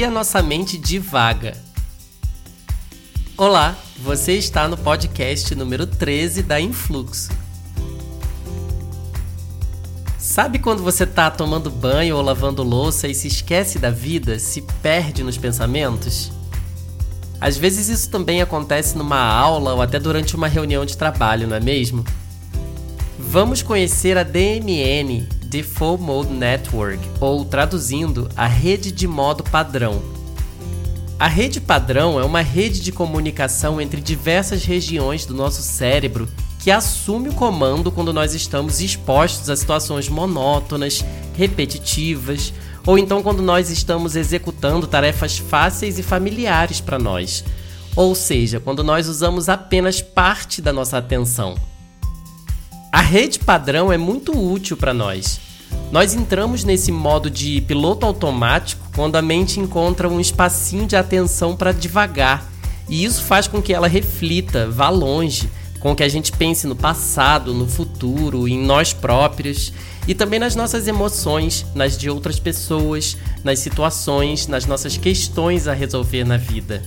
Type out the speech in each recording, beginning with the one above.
que a nossa mente divaga. Olá, você está no podcast número 13 da Influxo. Sabe quando você está tomando banho ou lavando louça e se esquece da vida, se perde nos pensamentos? Às vezes isso também acontece numa aula ou até durante uma reunião de trabalho, não é mesmo? Vamos conhecer a DMN, Default Mode Network, ou traduzindo, a rede de modo padrão. A rede padrão é uma rede de comunicação entre diversas regiões do nosso cérebro que assume o comando quando nós estamos expostos a situações monótonas, repetitivas ou então quando nós estamos executando tarefas fáceis e familiares para nós, ou seja, quando nós usamos apenas parte da nossa atenção. A rede padrão é muito útil para nós. Nós entramos nesse modo de piloto automático quando a mente encontra um espacinho de atenção para devagar, e isso faz com que ela reflita, vá longe, com que a gente pense no passado, no futuro, em nós próprios e também nas nossas emoções, nas de outras pessoas, nas situações, nas nossas questões a resolver na vida.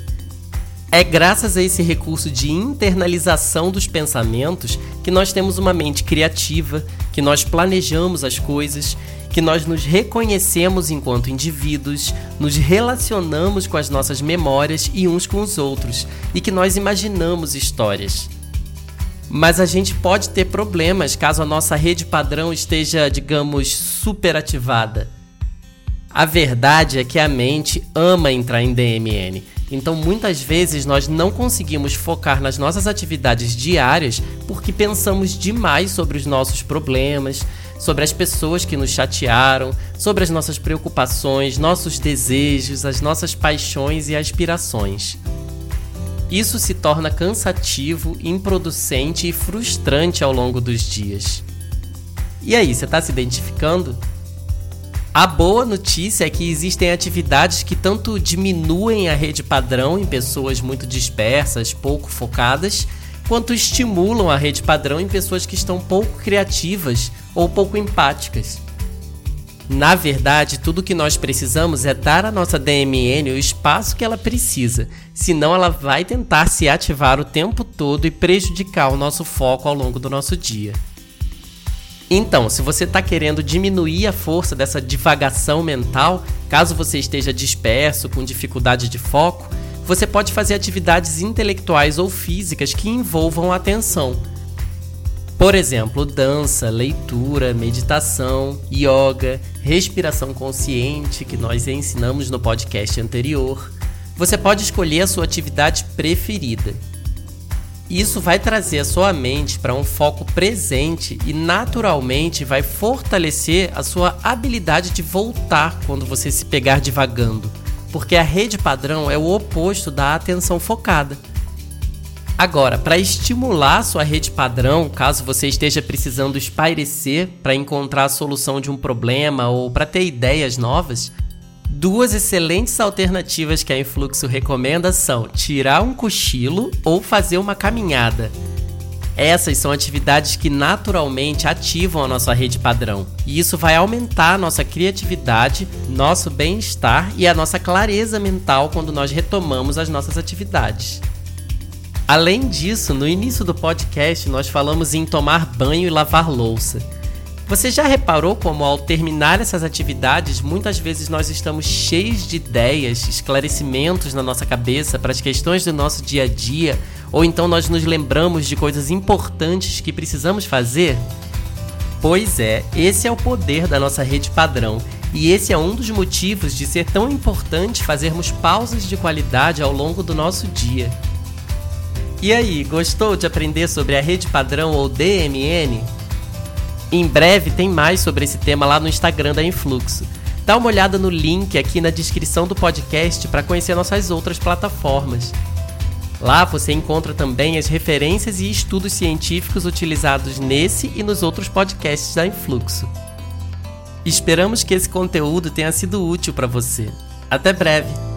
É graças a esse recurso de internalização dos pensamentos que nós temos uma mente criativa, que nós planejamos as coisas, que nós nos reconhecemos enquanto indivíduos, nos relacionamos com as nossas memórias e uns com os outros, e que nós imaginamos histórias. Mas a gente pode ter problemas caso a nossa rede padrão esteja, digamos, superativada. A verdade é que a mente ama entrar em DMN. Então, muitas vezes nós não conseguimos focar nas nossas atividades diárias porque pensamos demais sobre os nossos problemas, sobre as pessoas que nos chatearam, sobre as nossas preocupações, nossos desejos, as nossas paixões e aspirações. Isso se torna cansativo, improducente e frustrante ao longo dos dias. E aí, você está se identificando? A boa notícia é que existem atividades que tanto diminuem a rede padrão em pessoas muito dispersas, pouco focadas, quanto estimulam a rede padrão em pessoas que estão pouco criativas ou pouco empáticas. Na verdade, tudo que nós precisamos é dar à nossa DMN o espaço que ela precisa, senão ela vai tentar se ativar o tempo todo e prejudicar o nosso foco ao longo do nosso dia. Então, se você está querendo diminuir a força dessa divagação mental, caso você esteja disperso, com dificuldade de foco, você pode fazer atividades intelectuais ou físicas que envolvam a atenção por exemplo, dança, leitura, meditação, yoga, respiração consciente, que nós ensinamos no podcast anterior. Você pode escolher a sua atividade preferida. Isso vai trazer a sua mente para um foco presente e naturalmente vai fortalecer a sua habilidade de voltar quando você se pegar divagando, porque a rede padrão é o oposto da atenção focada. Agora, para estimular sua rede padrão, caso você esteja precisando espairecer para encontrar a solução de um problema ou para ter ideias novas, duas excelentes alternativas que a Influxo recomenda são tirar um cochilo ou fazer uma caminhada. Essas são atividades que naturalmente ativam a nossa rede padrão, e isso vai aumentar a nossa criatividade, nosso bem-estar e a nossa clareza mental quando nós retomamos as nossas atividades. Além disso, no início do podcast nós falamos em tomar banho e lavar louça. Você já reparou como ao terminar essas atividades, muitas vezes nós estamos cheios de ideias, esclarecimentos na nossa cabeça para as questões do nosso dia a dia, ou então nós nos lembramos de coisas importantes que precisamos fazer? Pois é, esse é o poder da nossa rede padrão, e esse é um dos motivos de ser tão importante fazermos pausas de qualidade ao longo do nosso dia. E aí, gostou de aprender sobre a rede padrão ou DMN? Em breve tem mais sobre esse tema lá no Instagram da Influxo. Dá uma olhada no link aqui na descrição do podcast para conhecer nossas outras plataformas. Lá você encontra também as referências e estudos científicos utilizados nesse e nos outros podcasts da Influxo. Esperamos que esse conteúdo tenha sido útil para você. Até breve!